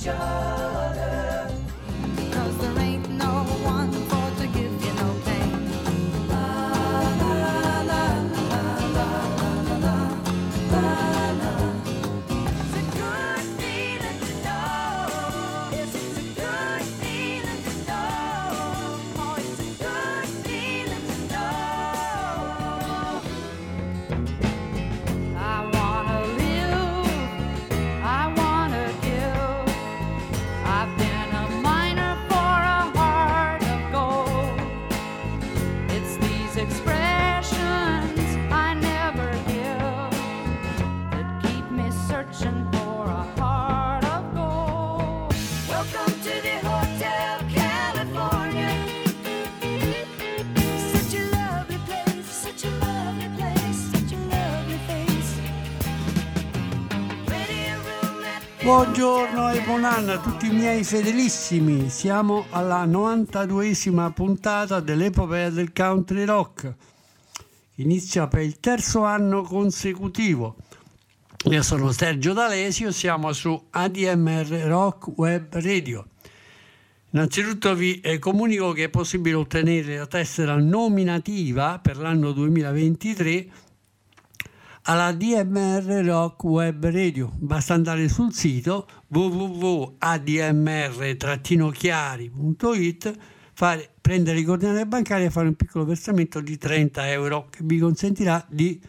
future. Buongiorno e buon anno a tutti i miei fedelissimi. Siamo alla 92esima puntata dell'epopea del country rock. Inizia per il terzo anno consecutivo. Io sono Sergio D'Alesio, siamo su ADMR Rock Web Radio. Innanzitutto vi eh, comunico che è possibile ottenere la tessera nominativa per l'anno 2023 alla DMR Rock Web Radio. Basta andare sul sito www.admr-chiari.it, fare, prendere i coordinate bancarie e fare un piccolo versamento di 30 euro che vi consentirà di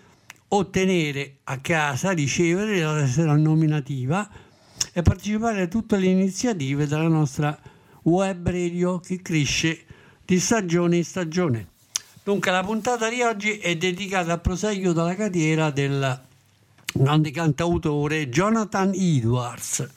ottenere a casa, ricevere la tessera nominativa e partecipare a tutte le iniziative della nostra web radio che cresce di stagione in stagione. Dunque la puntata di oggi è dedicata al proseguio della carriera del grande cantautore Jonathan Edwards,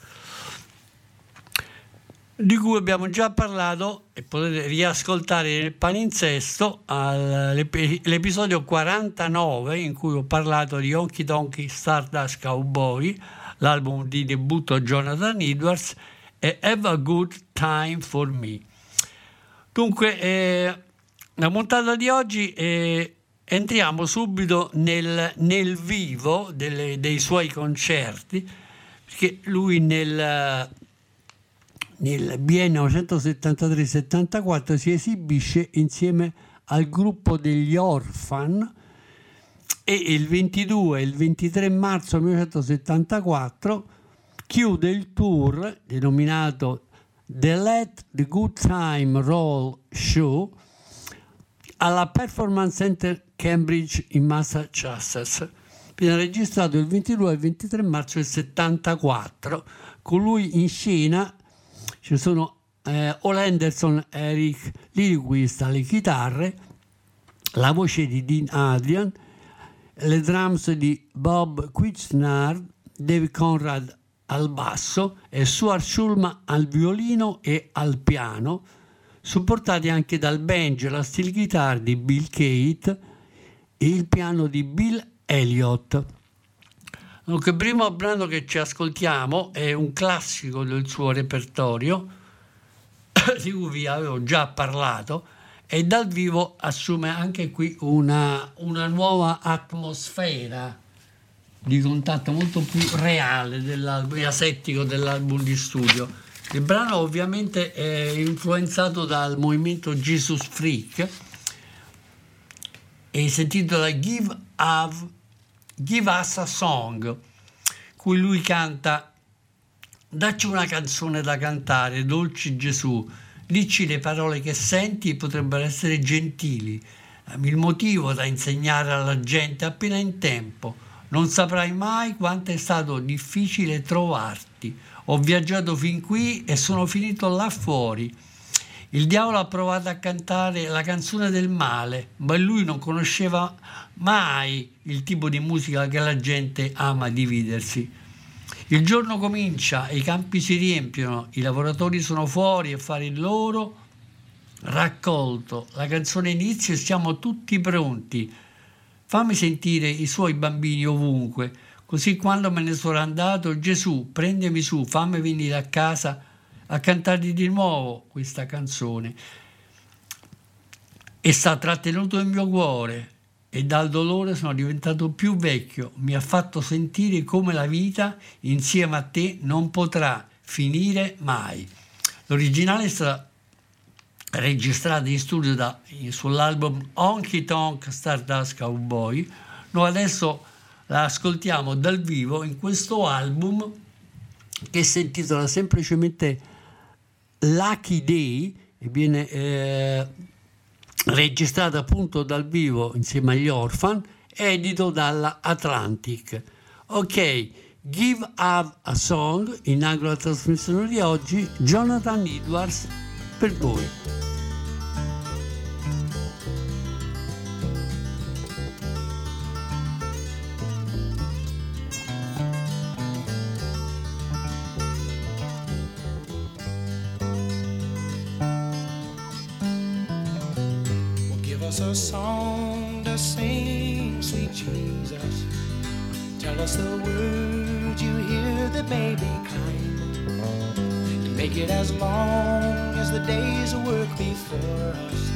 di cui abbiamo già parlato e potete riascoltare nel palinsesto all'episodio 49 in cui ho parlato di Honky Tonky Stardust Cowboy, l'album di debutto Jonathan Edwards e Have a Good Time for Me. Dunque, eh, la puntata di oggi eh, entriamo subito nel, nel vivo delle, dei suoi concerti, perché lui nel, nel biennio 1973-74 si esibisce insieme al gruppo degli Orphan e il 22 e il 23 marzo 1974 chiude il tour denominato The Let the Good Time Roll Show alla Performance Center Cambridge in Massachusetts. Viene registrato il 22 e il 23 marzo del 74. Con lui in scena ci sono eh, Ole Anderson, Eric Lilquist alle chitarre, la voce di Dean Adrian, le drums di Bob Quitznar, David Conrad al basso e Stuart Schulman al violino e al piano, supportati anche dal banjo la steel guitar di Bill Kate e il piano di Bill Elliott. Dunque, il primo brano che ci ascoltiamo è un classico del suo repertorio, di cui vi avevo già parlato, e dal vivo assume anche qui una, una nuova atmosfera di contatto molto più reale dell'album, asettico dell'album di studio. Il brano ovviamente è influenzato dal movimento Jesus Freak e si intitola Give, Have, Give Us a Song, cui lui canta Dacci una canzone da cantare, dolce Gesù, dici le parole che senti e potrebbero essere gentili, il motivo da insegnare alla gente appena in tempo. Non saprai mai quanto è stato difficile trovarti. Ho viaggiato fin qui e sono finito là fuori. Il diavolo ha provato a cantare la canzone del male, ma lui non conosceva mai il tipo di musica che la gente ama dividersi. Il giorno comincia, i campi si riempiono, i lavoratori sono fuori a fare il loro raccolto. La canzone inizia e siamo tutti pronti. fammi sentire i suoi bambini ovunque, così quando me ne sono andato, Gesù, prendimi su, fammi venire a casa a cantargli di nuovo questa canzone. E sta trattenuto il mio cuore e dal dolore sono diventato più vecchio, mi ha fatto sentire come la vita insieme a te non potrà finire mai. L'originale è stata registrata in studio da- sull'album Honky Tonk Stardust Cowboy. Noi adesso la ascoltiamo dal vivo in questo album che si intitola semplicemente Lucky Day e viene eh, registrato appunto dal vivo insieme agli Orphan, edito dalla Atlantic. Ok, Give Up a Song, in angolo la trasmissione di oggi, Jonathan Edwards per voi. Us the words you hear that be kind. And make it as long as the days of work before us.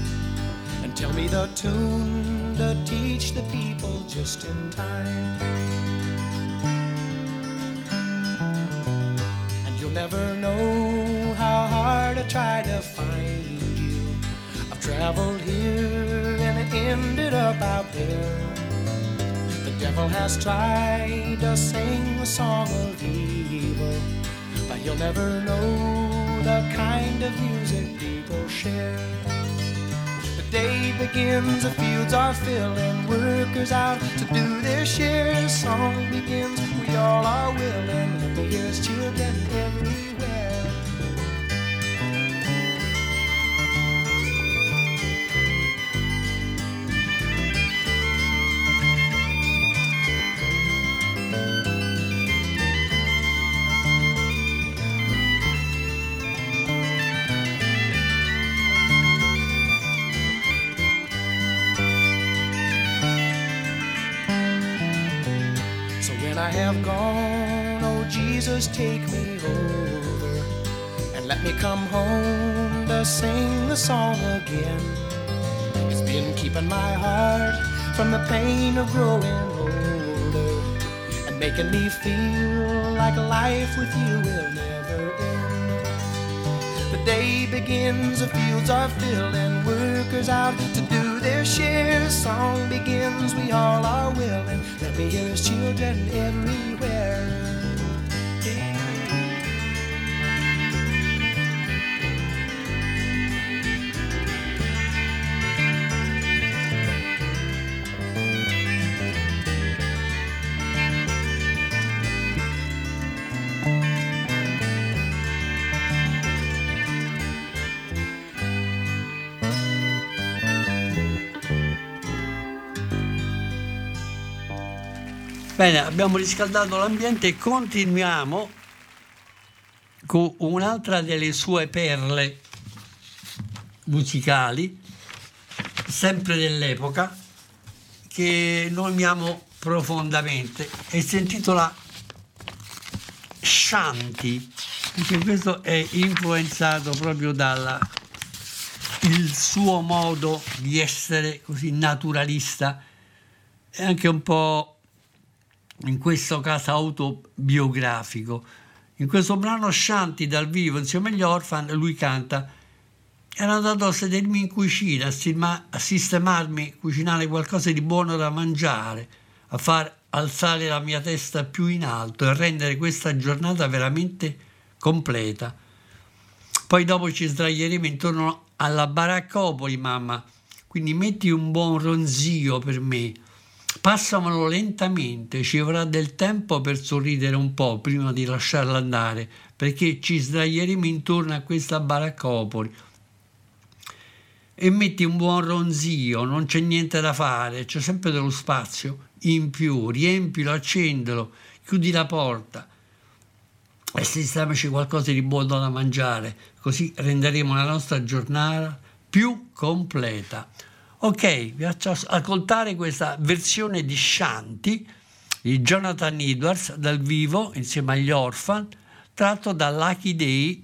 And tell me the tune to teach the people just in time. And you'll never know how hard I try to find you. I've traveled here and ended up out there. The devil has tried to sing a song of evil, but he'll never know the kind of music people share. The day begins, the fields are filling, workers out to do their share. The song begins, we all are willing, and there's children everywhere. I have gone, oh Jesus, take me over and let me come home to sing the song again. It's been keeping my heart from the pain of growing older and making me feel like life with you will never end. The day begins, the fields are filled, and workers out to do their share. Song begins, we all are willing. Let me hear his children everywhere. Bene, abbiamo riscaldato l'ambiente e continuiamo con un'altra delle sue perle musicali, sempre dell'epoca, che noi amiamo profondamente e si intitola Shanti, perché questo è influenzato proprio dal suo modo di essere così naturalista e anche un po' in questo caso autobiografico. In questo brano Shanti dal vivo insieme agli Orphan lui canta ero andato a sedermi in cucina, a, stima- a sistemarmi, cucinare qualcosa di buono da mangiare, a far alzare la mia testa più in alto e rendere questa giornata veramente completa. Poi dopo ci sdraieremo intorno alla baraccopoli, mamma, quindi metti un buon ronzio per me. Passamelo lentamente, ci avrà del tempo per sorridere un po' prima di lasciarla andare, perché ci sdraieremo intorno a questa baraccopoli. E metti un buon ronzio, non c'è niente da fare, c'è sempre dello spazio in più, riempilo, accendilo, chiudi la porta e sistemaci qualcosa di buono da mangiare, così renderemo la nostra giornata più completa. Ok, vi faccio as- ascoltare questa versione di Shanti di Jonathan Edwards dal vivo insieme agli Orphan, tratto da Lucky Day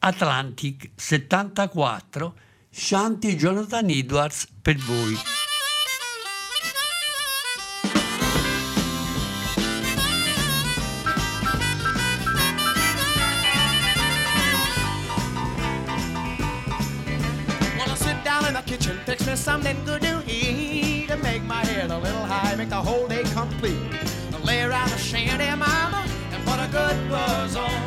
Atlantic 74, Shanti Jonathan Edwards per voi. Fix me something good to eat, and make my head a little high, make the whole day complete. And lay around the shanty, mama, and put a good buzz on.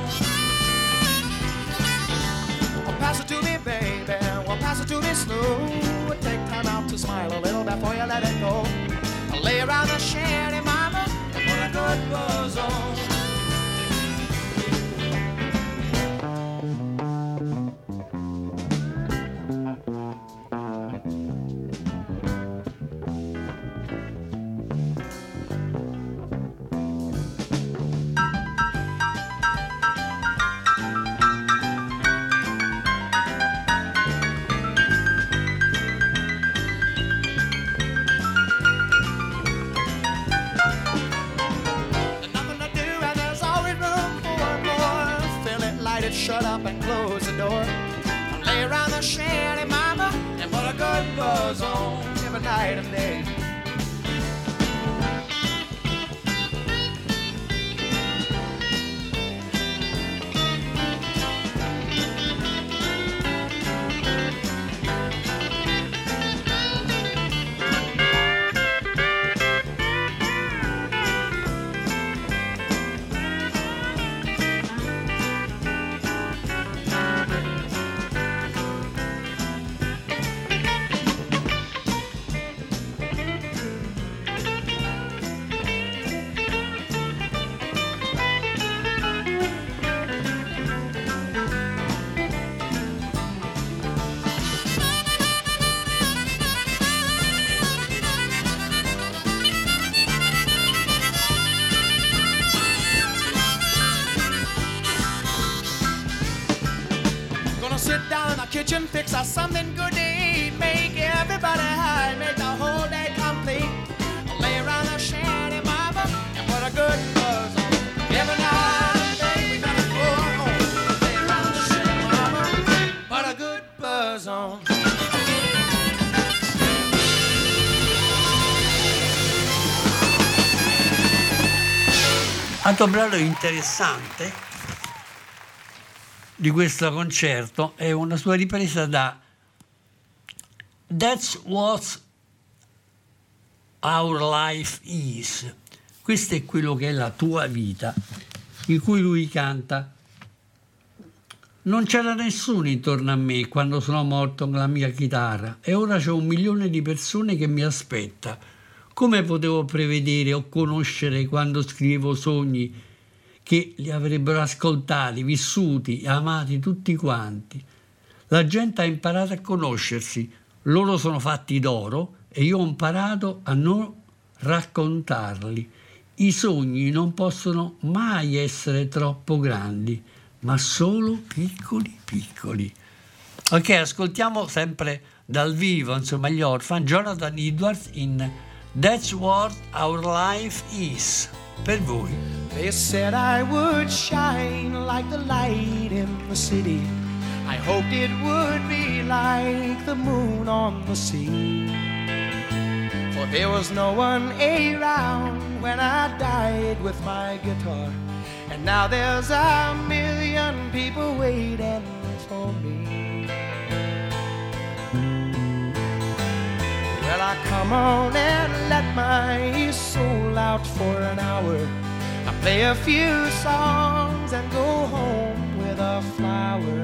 Well, pass it to me, baby. Well, pass it to me slow. Take time out to smile a little before you let it go. Lay around the shanty, mama, and put a good buzz on. And close the door. I lay around the shanty, mama, and put a good buzz on every night and day. Fix us something good to eat, make everybody high, make the whole day complete. Lay around the shanty, mama, and put a good buzz on. Every night we gotta go home. Lay around the shanty, mama, put a good buzz on. Altro brano interessante di questo concerto è una sua ripresa da That's What Our Life Is. Questo è quello che è la tua vita, in cui lui canta. Non c'era nessuno intorno a me quando sono morto con la mia chitarra e ora c'è un milione di persone che mi aspetta. Come potevo prevedere o conoscere quando scrivevo sogni che li avrebbero ascoltati, vissuti amati tutti quanti? La gente ha imparato a conoscersi, loro sono fatti d'oro e io ho imparato a non raccontarli. I sogni non possono mai essere troppo grandi, ma solo piccoli piccoli. Ok, ascoltiamo sempre dal vivo, insomma, gli Orphan, Jonathan Edwards in That's What Our Life Is, per voi. They said I would shine like the light in the city. I hoped it would be like the moon on the sea. For there was no one around when I died with my guitar. And now there's a million people waiting for me. Well, I come on and let my soul out for an hour. I play a few songs and go home with a flower.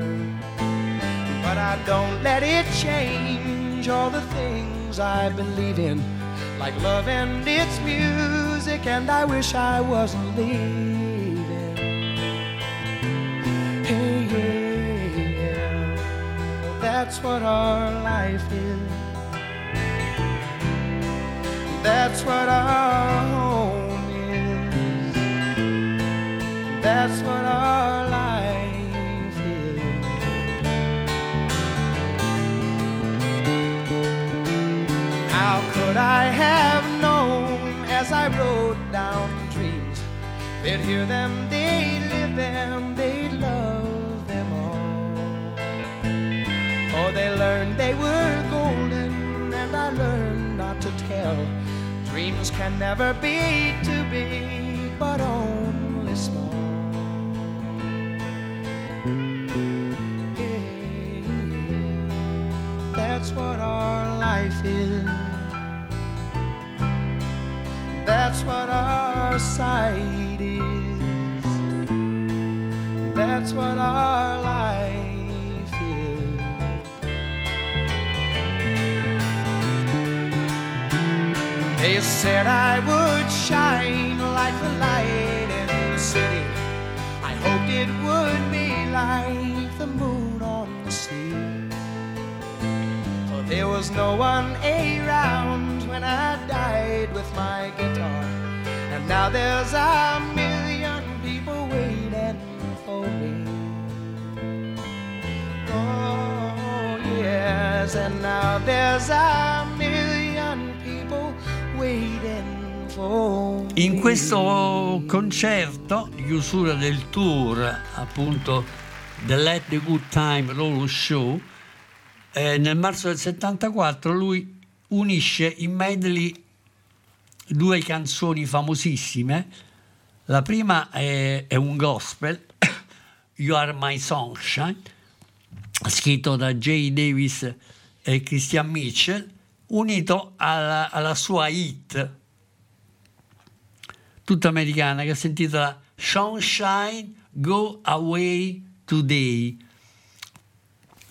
But I don't let it change all the things I believe in, like love and its music, and I wish I wasn't leaving. Hey, yeah, yeah. That's what our life is. That's what our home that's what our life is. How could I have known as I rode down the trees? They'd hear them, they'd live them, they'd love them all. Oh, they learned they were golden, and I learned not to tell. Dreams can never be too big, but only small. That's what our life is. That's what our sight is. That's what our life is. They said I would shine like the light in the city. I hoped it would be like was no one around when I died with my guitar. And now there's a million people waiting for me. Oh, yes, and now there's a million people waiting. In questo concerto chiusura del tour, appunto, The Let the Good Time Roll Show, eh, nel marzo del 74 lui unisce in medley due canzoni famosissime. La prima è, è un gospel, You Are My Sunshine, scritto da Jay Davis e Christian Mitchell, unito alla, alla sua hit tutta americana che si intitola Sunshine Go Away Today.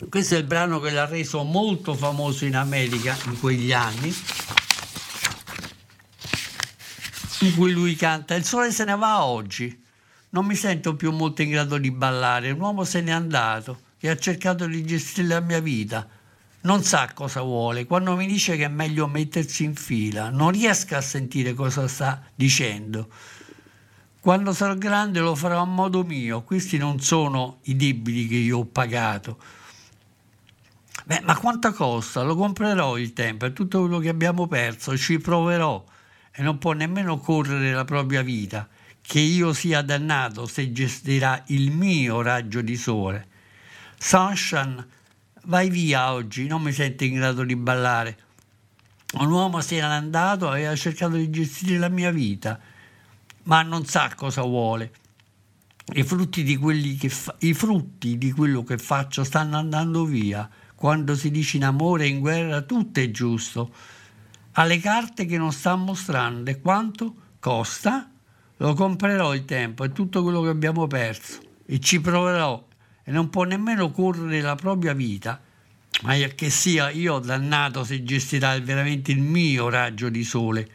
Questo è il brano che l'ha reso molto famoso in America in quegli anni, in cui lui canta Il sole se ne va oggi, non mi sento più molto in grado di ballare, un uomo se n'è andato e ha cercato di gestire la mia vita. Non sa cosa vuole, quando mi dice che è meglio mettersi in fila, non riesco a sentire cosa sta dicendo. Quando sarò grande lo farò a modo mio, questi non sono i debiti che io ho pagato. Beh, ma quanto costa? Lo comprerò il tempo, è tutto quello che abbiamo perso, ci proverò e non può nemmeno correre la propria vita, che io sia dannato se gestirà il mio raggio di sole. Sunshine, vai via oggi, non mi sento in grado di ballare. Un uomo se n'è andato e ha cercato di gestire la mia vita, ma non sa cosa vuole. I frutti di, fa- I frutti di quello che faccio stanno andando via. Quando si dice in amore e in guerra tutto è giusto. Ha le carte che non sta mostrando e quanto costa? Lo comprerò il tempo, è tutto quello che abbiamo perso e ci proverò e non può nemmeno correre la propria vita, ma che sia io dannato se gestirà veramente il mio raggio di sole.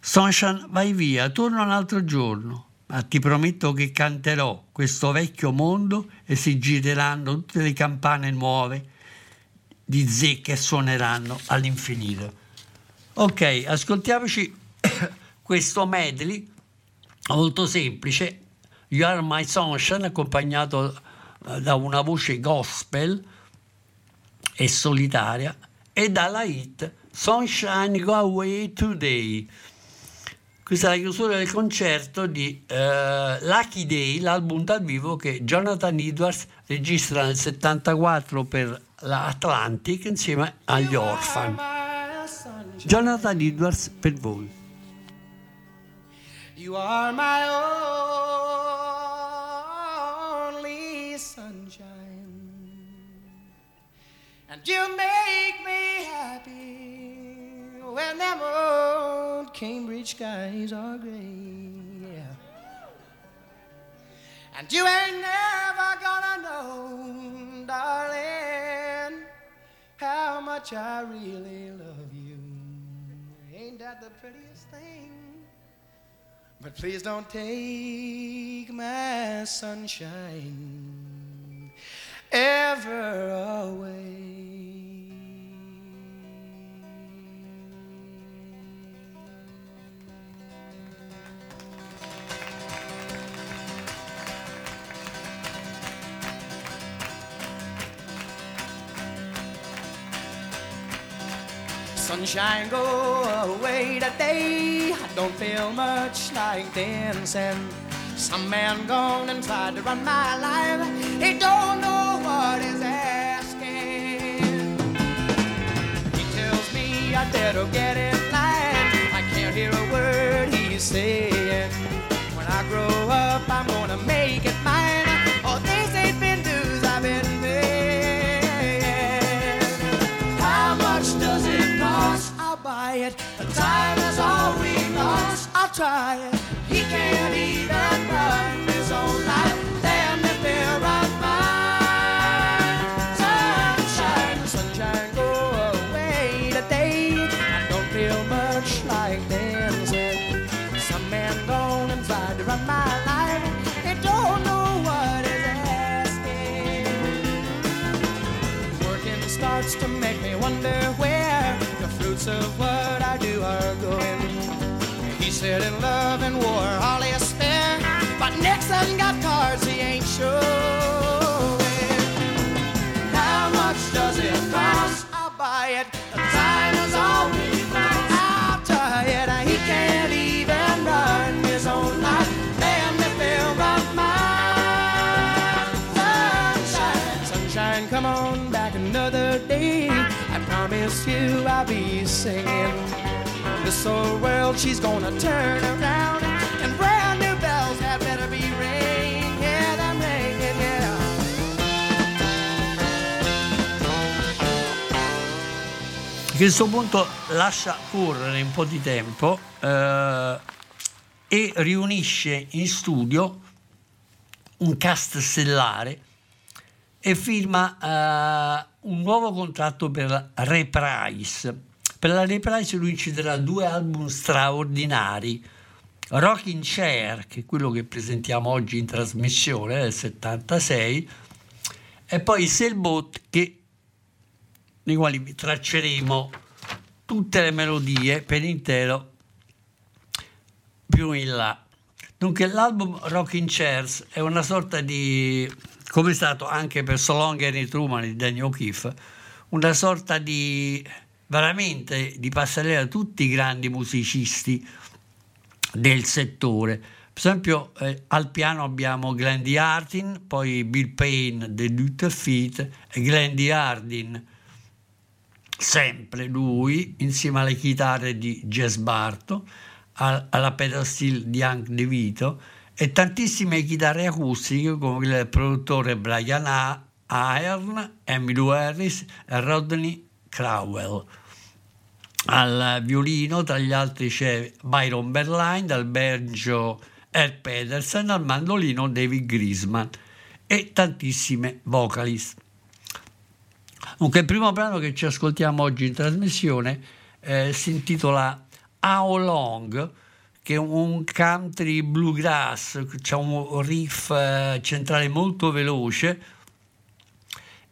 Sunshine, vai via, torna un altro giorno, ma ti prometto che canterò questo vecchio mondo e si gireranno tutte le campane nuove di zecche e suoneranno all'infinito. Ok, ascoltiamoci questo medley molto semplice, You Are My Sunshine, accompagnato eh, da una voce gospel e solitaria, e dalla hit Sunshine Go Away Today. Questa è la chiusura del concerto di eh, Lucky Day, l'album dal vivo che Jonathan Edwards registra nel 74 per la Atlantic insieme agli Orphan. Jonathan Edwards per voi. You are my only sunshine, and you make me happy when them old Cambridge skies are gray. Yeah. And you ain't never gonna know, darling, how much I really love you. Ain't that the prettiest thing? But please don't take my sunshine ever away. Sunshine, go away today. I don't feel much like dancing. Some man gone and tried to run my life. He don't know what he's asking. He tells me I better get in line. I can't hear a word he's saying. When I grow up, I'm gonna make it mine. I'll it. The time is all we lost. I'll try it. He can't even run his own life. Damn if they're mine. Sunshine, sunshine, go away today. I don't feel much like dancing. Some man gone and tried to run my life. They don't know what is asking. Working starts to make me wonder where the fruits of what said in love and war all is spare, but Nixon got cards he ain't showing. How much does it cost? I'll buy it. The time is all we lost. I'll try it. He can't even run his own life. Damn if they'll run mine. Sunshine, sunshine, come on back another day. I promise you I'll be singing. This old world, she's gonna turn around, and brand new bells had better be ringing. Yeah, them ringing, yeah. A questo punto lascia correre un po' di tempo eh, e riunisce in studio un cast stellare e firma eh, un nuovo contratto per Reprise. Per la Reprise lui inciderà due album straordinari, Rocking Chair, che è quello che presentiamo oggi in trasmissione, del 76, e poi Sailboat, che nei quali vi tracceremo tutte le melodie per intero più in là. Dunque l'album Rocking Chairs è una sorta di, come è stato anche per So Long Harry Truman di Daniel O'Keefe, una sorta di veramente di passerella a tutti i grandi musicisti del settore. Per esempio eh, al piano abbiamo Glenn D. Hardin, poi Bill Payne dei Luther Feet e Glenn D. Hardin sempre lui, insieme alle chitarre di Jazz Barto, al- alla pedal steel di Hank De Vito e tantissime chitarre acustiche come del produttore Brian Ahern, Emilio Harris e Rodney Crowell. Al violino, tra gli altri, c'è Byron Berline, dal banjo Ed Pedersen, al mandolino David Grisman e tantissime vocalist. Dunque, il primo brano che ci ascoltiamo oggi in trasmissione eh, si intitola How Long, che è un country bluegrass, c'è un riff eh, centrale molto veloce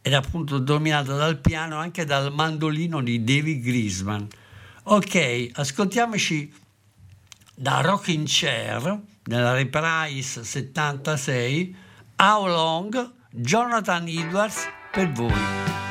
ed appunto dominato dal piano anche dal mandolino di David Grisman. Ok, ascoltiamoci da Rocking Chair, nella reprise 76, How Long, Jonathan Edwards per voi.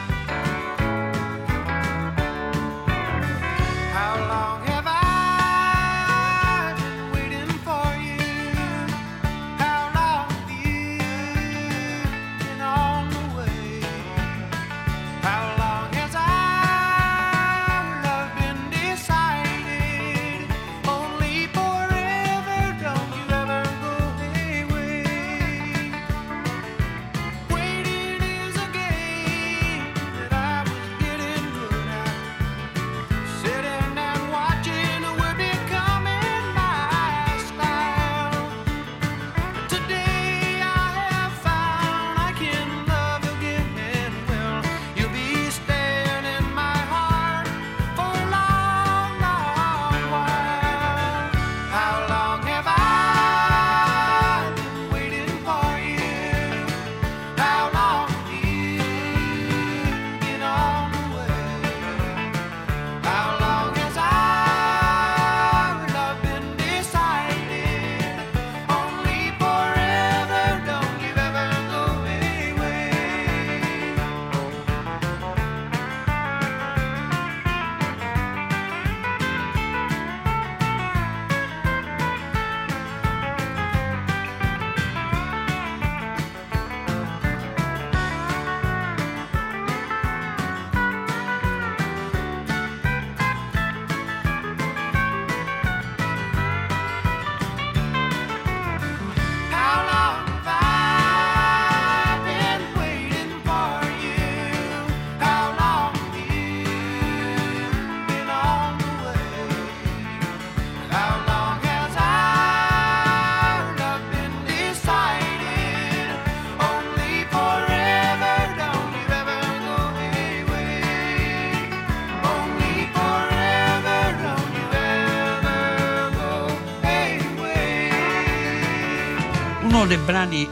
Dei brani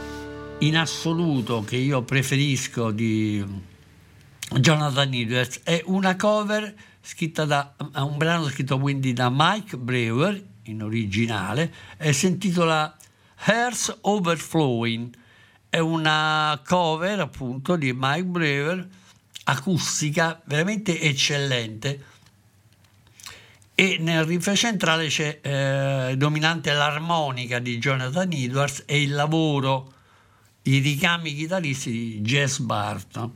in assoluto che io preferisco di Jonathan Edwards. È una cover scritta da un brano scritto quindi da Mike Brewer in originale e si intitola Hearts Overflowing. È una cover appunto di Mike Brewer acustica veramente eccellente e nel riff centrale c'è eh, dominante l'armonica di Jonathan Edwards e il lavoro, i ricami chitarristi di Jazz Barton.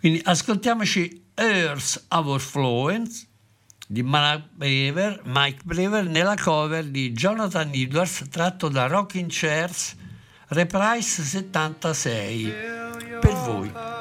Quindi ascoltiamoci Earth Overflowing di Mike Brewer, Mike Brewer nella cover di Jonathan Edwards tratto da Rocking Chairs Reprise 76 per voi.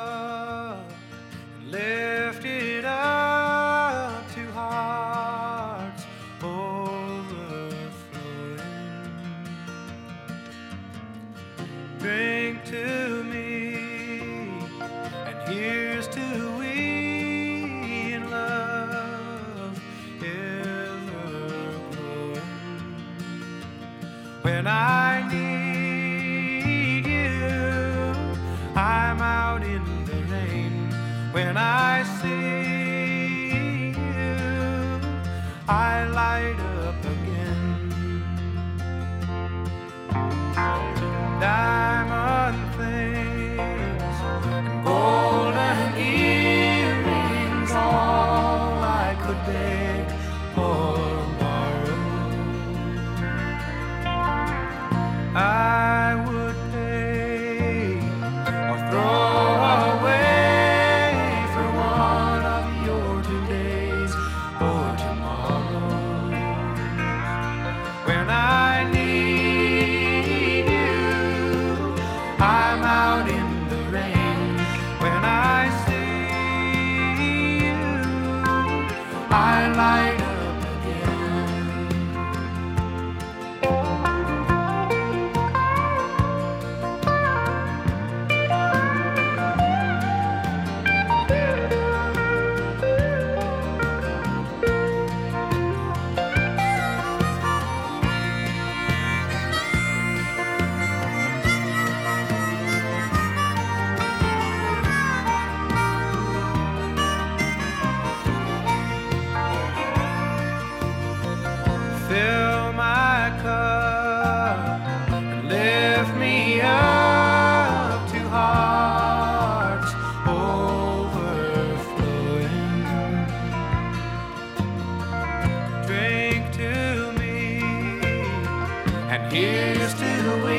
Here's to we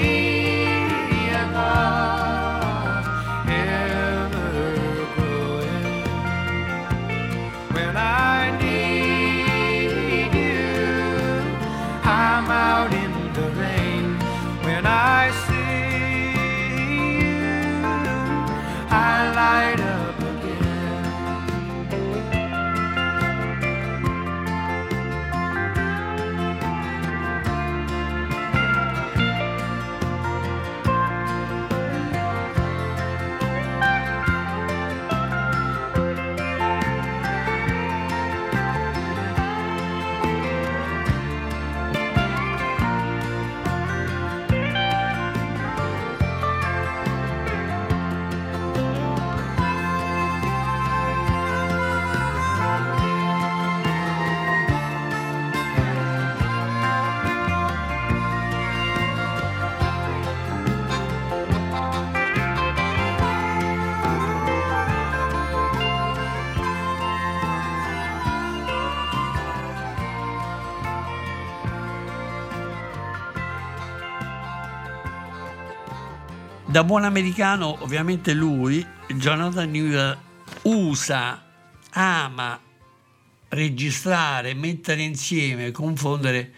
and love Da buon americano, ovviamente lui, Jonathan Newell, usa, ama registrare, mettere insieme, confondere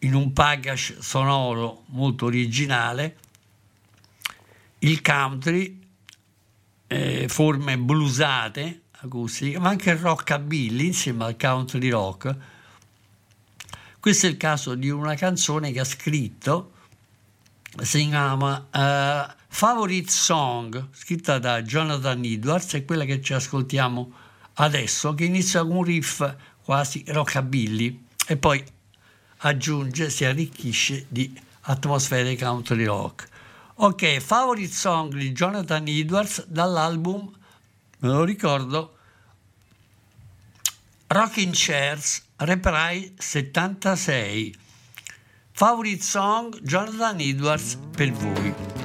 in un package sonoro molto originale il country, eh, forme bluesate, acustiche, ma anche il rockabilly insieme al country rock. Questo è il caso di una canzone che ha scritto si chiama eh, Favorite Song, scritta da Jonathan Edwards, è quella che ci ascoltiamo adesso, che inizia con un riff quasi rockabilly e poi aggiunge, si arricchisce di atmosfere country rock. Ok, favorite song di Jonathan Edwards dall'album, me lo ricordo, Rocking Chairs, Reprise 76. Favorite song Jonathan Edwards per voi.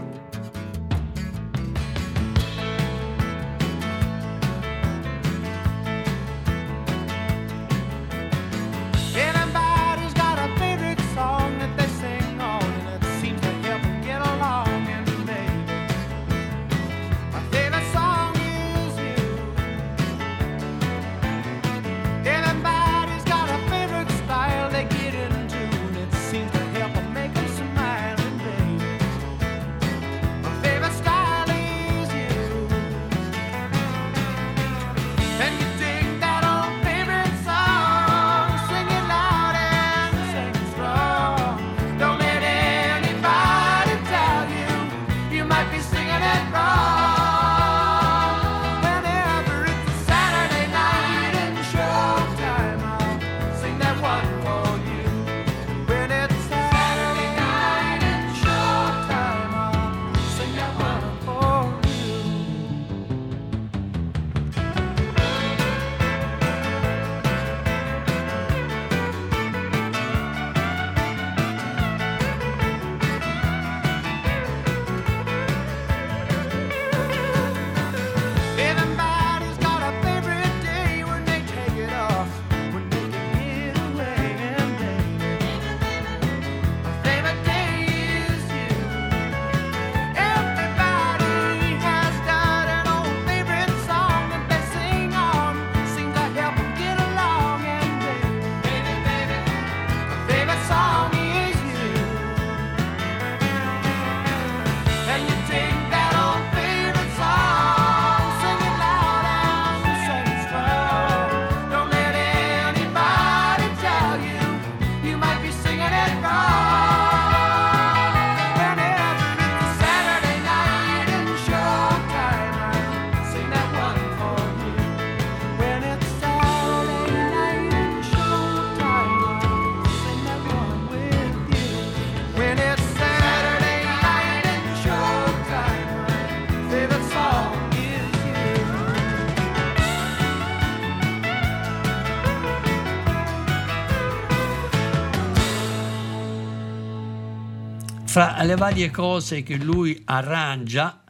Fra le varie cose che lui arrangia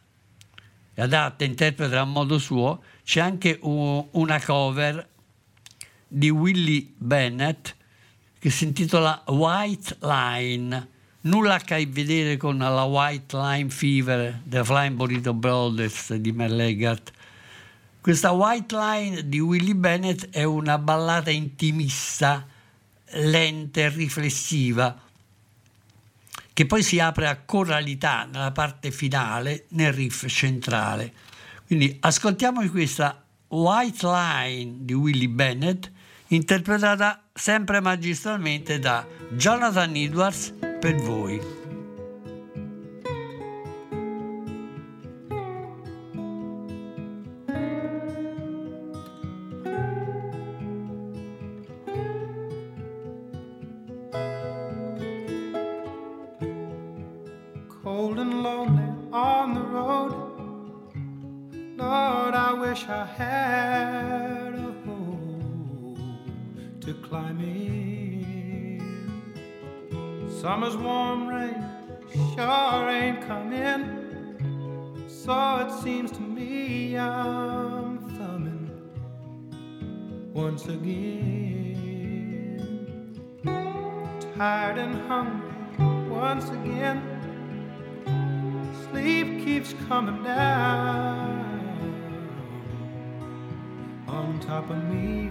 e adatta, interpreta a modo suo, c'è anche una cover di Willie Bennett che si intitola White Line. Nulla a che vedere con la White Line Fever The Flying Burrito Brothers di Merle Haggard. Questa White Line di Willie Bennett è una ballata intimista, lenta e riflessiva, che poi si apre a coralità nella parte finale, nel riff centrale. Quindi ascoltiamo questa White Line di Willie Bennett, interpretata sempre magistralmente da Jonathan Edwards per voi. Road. Lord, I wish I had a hole to climb in. Summer's warm rain sure ain't coming, so it seems to me I'm thumbing once again. Tired and hungry once again sleep keeps coming down on top of me.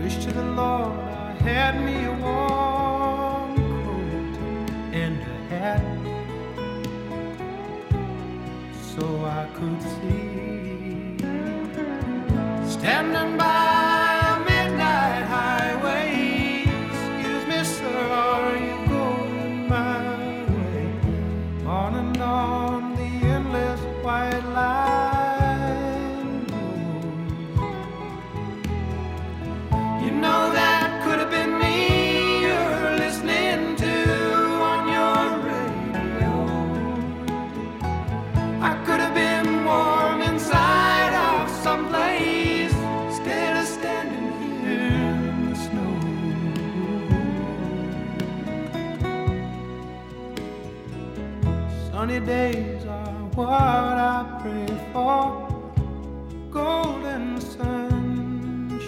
Wish to the Lord I had me a warm coat and a hat so I could see. Standing by days are what I pray for. Golden sunshine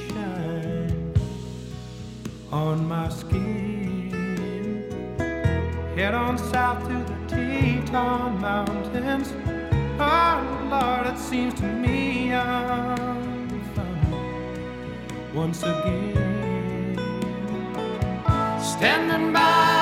on my skin. Head on south to the Teton Mountains. Oh Lord, it seems to me I'm found once again. Standing by.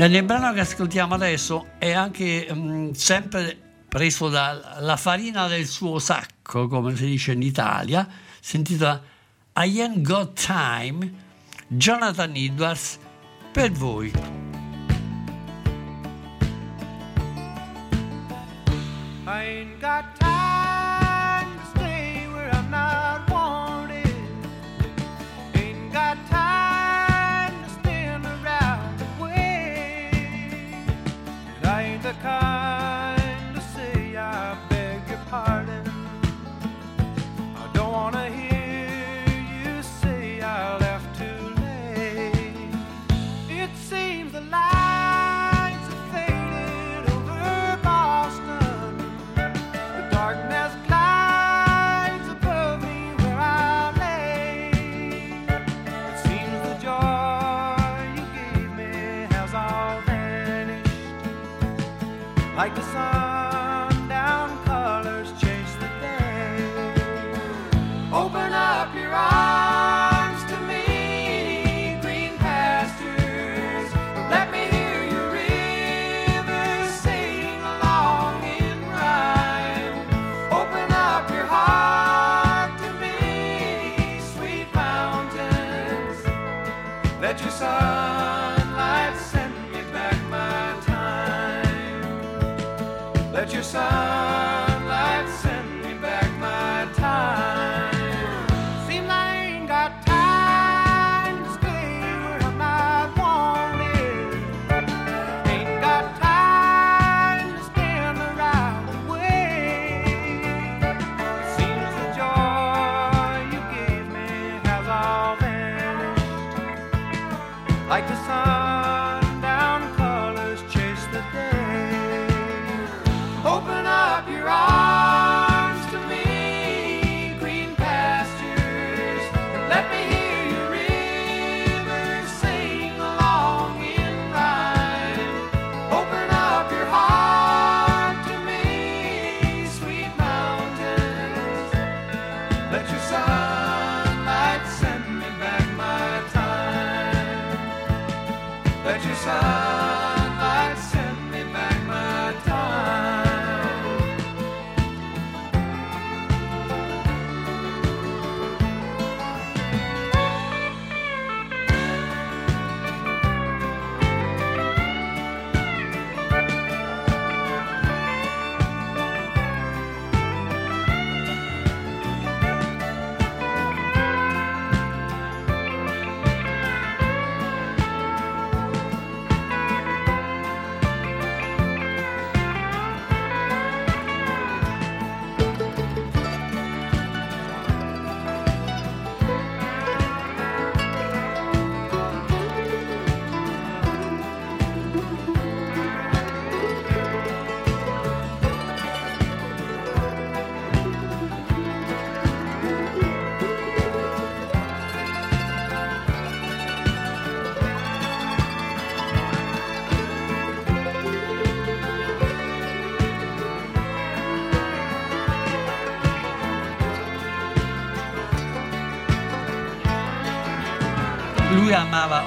Nel brano che ascoltiamo adesso è anche mh, sempre preso dalla farina del suo sacco, come si dice in Italia, sentita I Ain't Got Time, Jonathan Edwards, per voi. I ain't got time.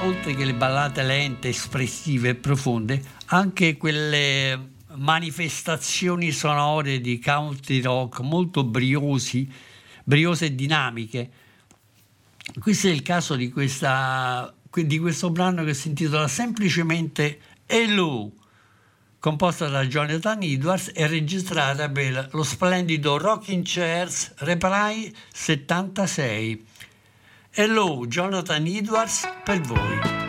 Oltre che le ballate lente, espressive e profonde, anche quelle manifestazioni sonore di country rock molto briosi, briose e dinamiche. Questo è il caso di, questa, di questo brano che si intitola semplicemente Hello, composta da Jonathan Edwards e registrata per lo splendido Rocking Chairs Reply 76. Hello, Jonathan Edwards per voi.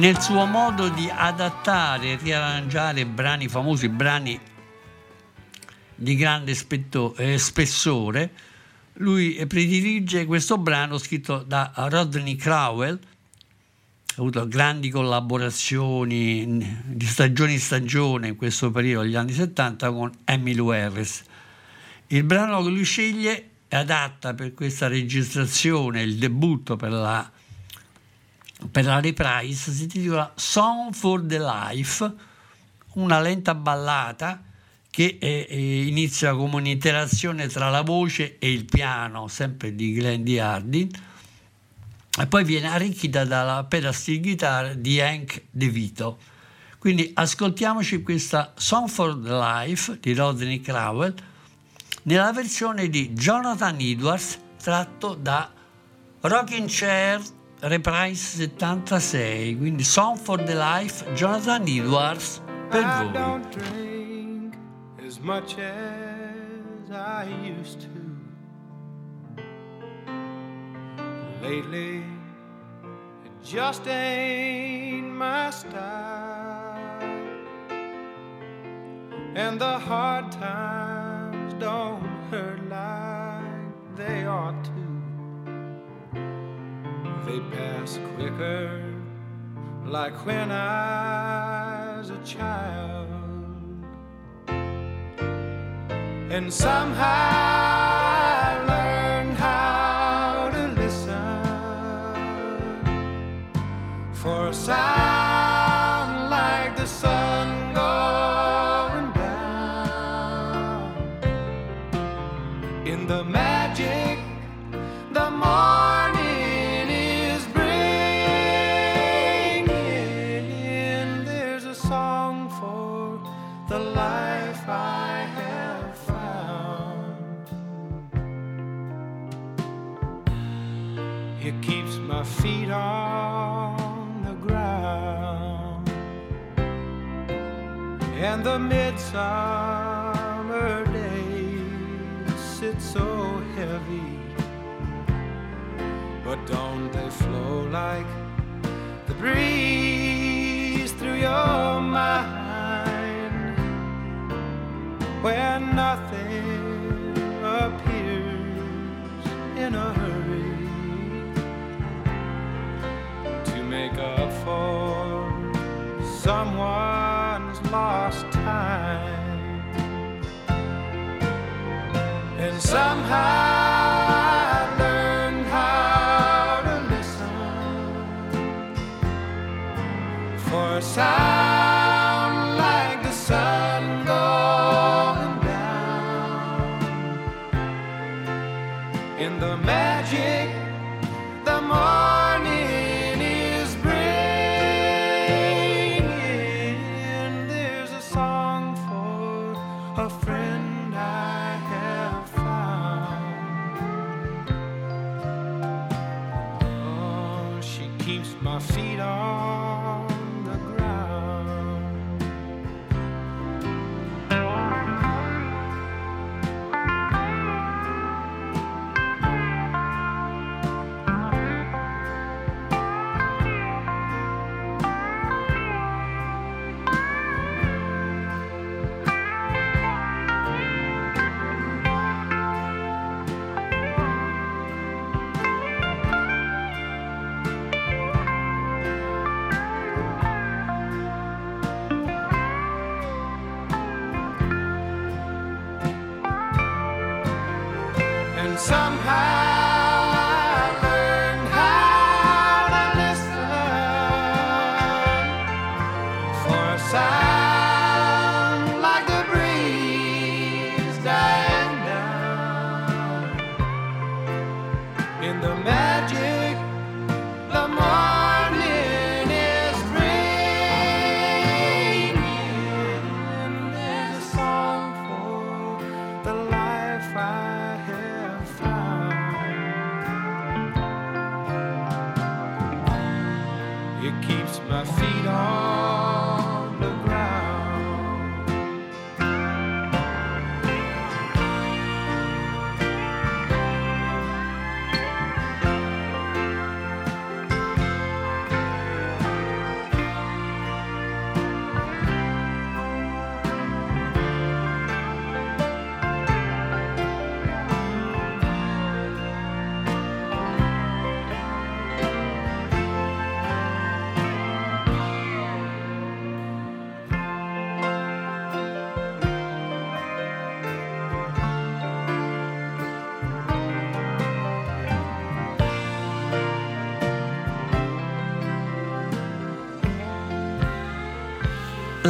Nel suo modo di adattare e riarrangiare brani famosi, brani di grande spetto- eh, spessore, lui predilige questo brano scritto da Rodney Crowell, ha avuto grandi collaborazioni di stagione in stagione in questo periodo, gli anni 70, con Emily Harris. Il brano che lui sceglie e adatta per questa registrazione, il debutto per la, per la reprise, si intitola Song for the Life, una lenta ballata che eh, eh, inizia come un'interazione tra la voce e il piano, sempre di Glenn D. Hardin, e poi viene arricchita dalla pedal guitar di Hank De Vito. Quindi ascoltiamoci questa Song for the Life di Rodney Crowell nella versione di Jonathan Edwards tratto da Rocking Chair Reprise 76, quindi Song for the Life Jonathan Edwards per I don't drink as much as I used to. Lately, it just ain't my style. And the hard times don't hurt like they ought to. They pass quicker like when I was a child. And somehow I learned how to listen for a sound the midsummer days sit so heavy. But don't they flow like the breeze through your mind when nothing appears in a hurry to make up for someone's lost somehow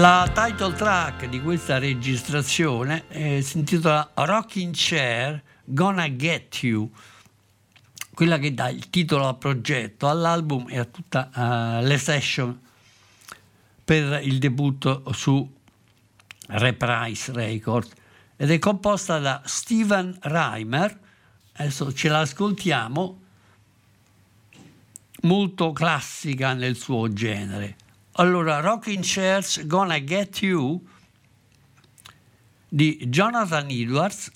La title track di questa registrazione eh, si intitola Rocking Chair Gonna Get You, quella che dà il titolo al progetto, all'album e a tutte le session per il debutto su Reprise Records. Ed è composta da Steven Reimer, adesso ce l'ascoltiamo, molto classica nel suo genere. Allora, Rocking Chairs Gonna Get You di Jonathan Edwards,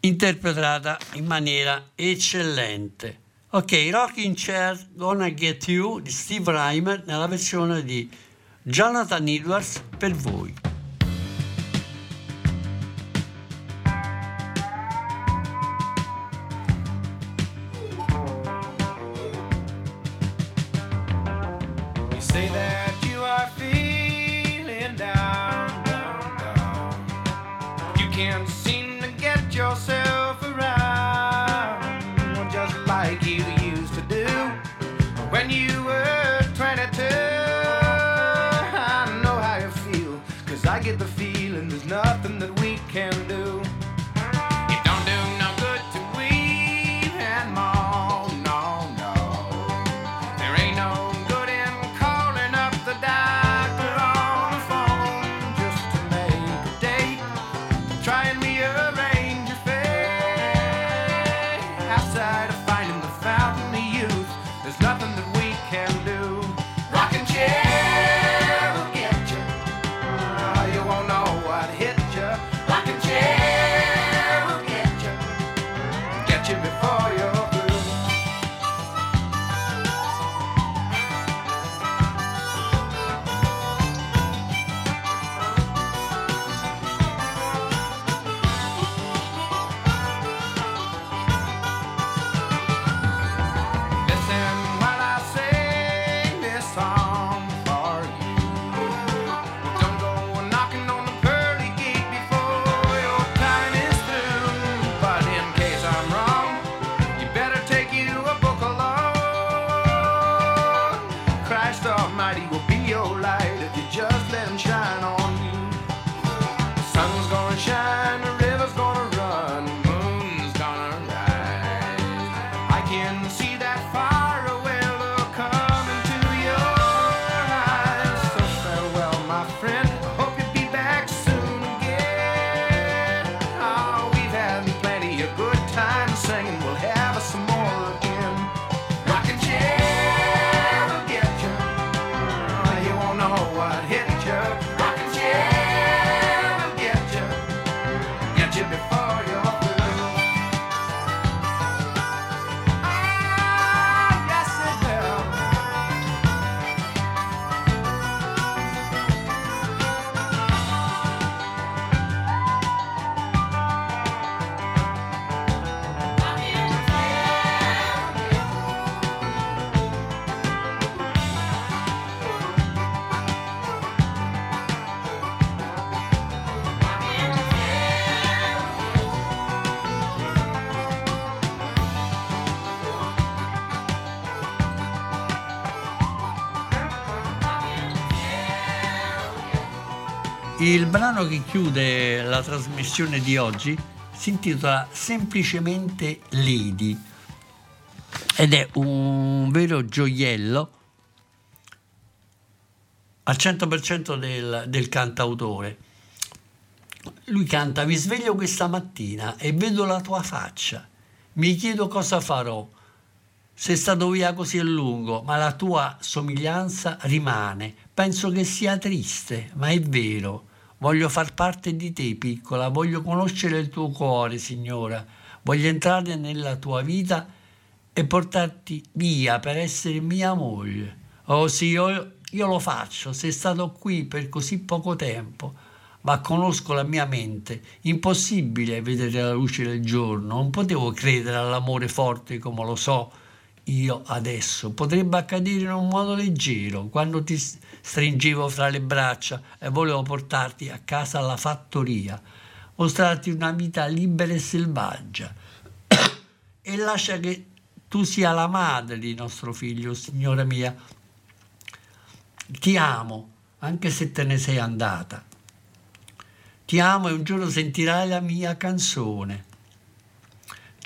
interpretata in maniera eccellente. Ok, Rocking Chairs Gonna Get You di Steve Reimer nella versione di Jonathan Edwards per voi. I get the feeling there's nothing that we can do. Il brano che chiude la trasmissione di oggi si intitola semplicemente Lady ed è un vero gioiello al 100% del, del cantautore. Lui canta, mi sveglio questa mattina e vedo la tua faccia, mi chiedo cosa farò. Sei stato via così a lungo, ma la tua somiglianza rimane. Penso che sia triste, ma è vero. Voglio far parte di te, piccola, voglio conoscere il tuo cuore, signora. Voglio entrare nella tua vita e portarti via per essere mia moglie. Oh sì, io, io lo faccio, sei stato qui per così poco tempo, ma conosco la mia mente. Impossibile vedere la luce del giorno, non potevo credere all'amore forte come lo so io adesso. Potrebbe accadere in un modo leggero, quando ti stringevo fra le braccia e volevo portarti a casa alla fattoria, mostrarti una vita libera e selvaggia. e lascia che tu sia la madre di nostro figlio, signora mia. Ti amo, anche se te ne sei andata. Ti amo e un giorno sentirai la mia canzone.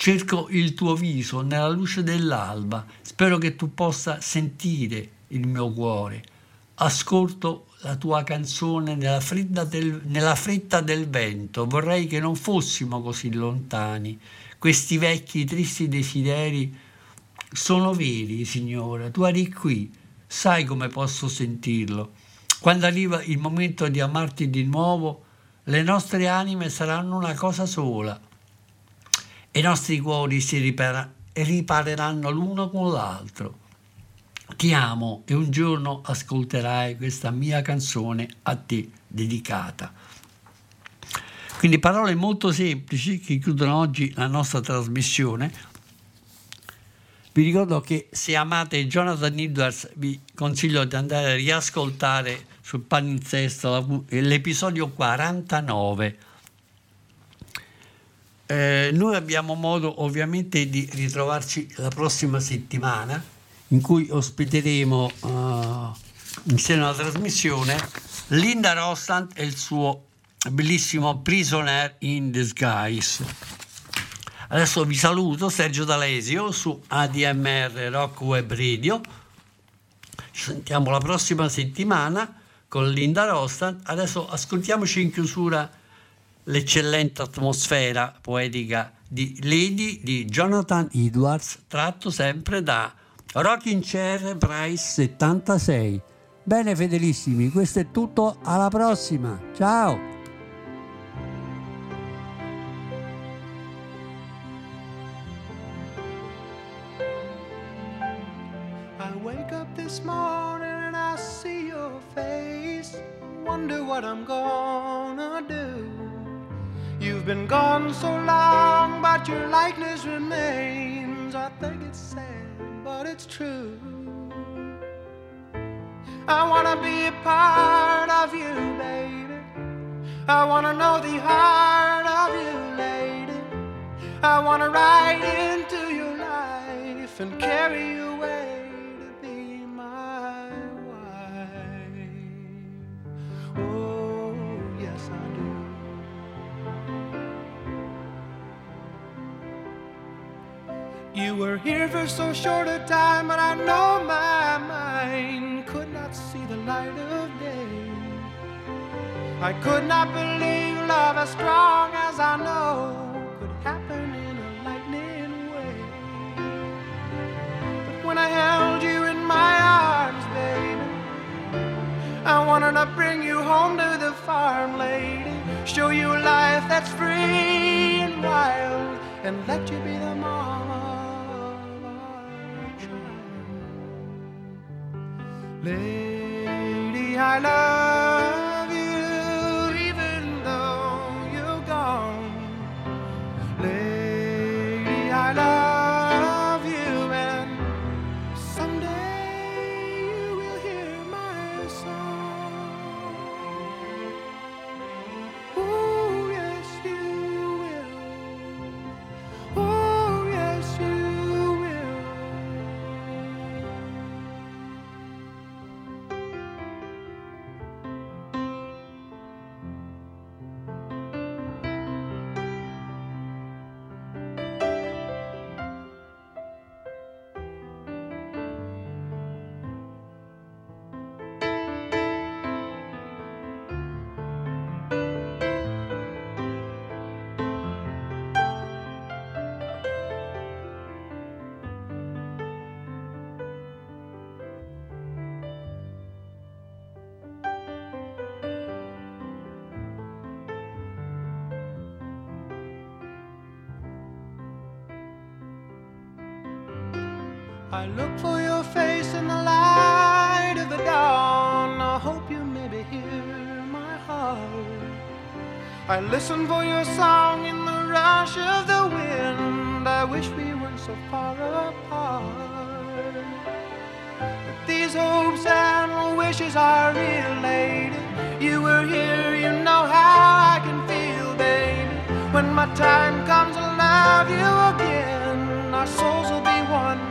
Cerco il tuo viso nella luce dell'alba, spero che tu possa sentire il mio cuore. Ascolto la tua canzone nella fretta del, nella fretta del vento, vorrei che non fossimo così lontani. Questi vecchi tristi desideri sono veri, signora, tu eri qui, sai come posso sentirlo. Quando arriva il momento di amarti di nuovo, le nostre anime saranno una cosa sola i nostri cuori si ripara- ripareranno l'uno con l'altro. Ti amo e un giorno ascolterai questa mia canzone a te dedicata. Quindi parole molto semplici che chiudono oggi la nostra trasmissione. Vi ricordo che se amate Jonathan Edwards vi consiglio di andare a riascoltare sul palinsesto la- l'episodio 49 eh, noi abbiamo modo ovviamente di ritrovarci la prossima settimana in cui ospiteremo eh, insieme alla trasmissione Linda Rostand e il suo bellissimo Prisoner in Disguise. Adesso vi saluto, Sergio D'Alesio su ADMR Rock Web Radio. Ci sentiamo la prossima settimana con Linda Rostand. Adesso ascoltiamoci in chiusura l'eccellente atmosfera poetica di Lady di Jonathan Edwards, tratto sempre da Rocking Chair Price 76. Bene fedelissimi, questo è tutto, alla prossima, ciao! Morning and I see your face. Wonder what I'm. You've been gone so long, but your likeness remains. I think it's sad, but it's true. I wanna be a part of you, baby. I wanna know the heart of you, lady. I wanna ride into your life and carry you away You were here for so short a time, but I know my mind could not see the light of day. I could not believe love as strong as I know could happen in a lightning way. But when I held you in my arms, baby, I wanted to bring you home to the farm, lady. Show you a life that's free and wild, and let you be the mama Lady, I love I look for your face in the light of the dawn. I hope you maybe hear my heart. I listen for your song in the rush of the wind. I wish we weren't so far apart. But these hopes and wishes are lady. You were here, you know how I can feel, baby. When my time comes, I'll love you again. Our souls will be one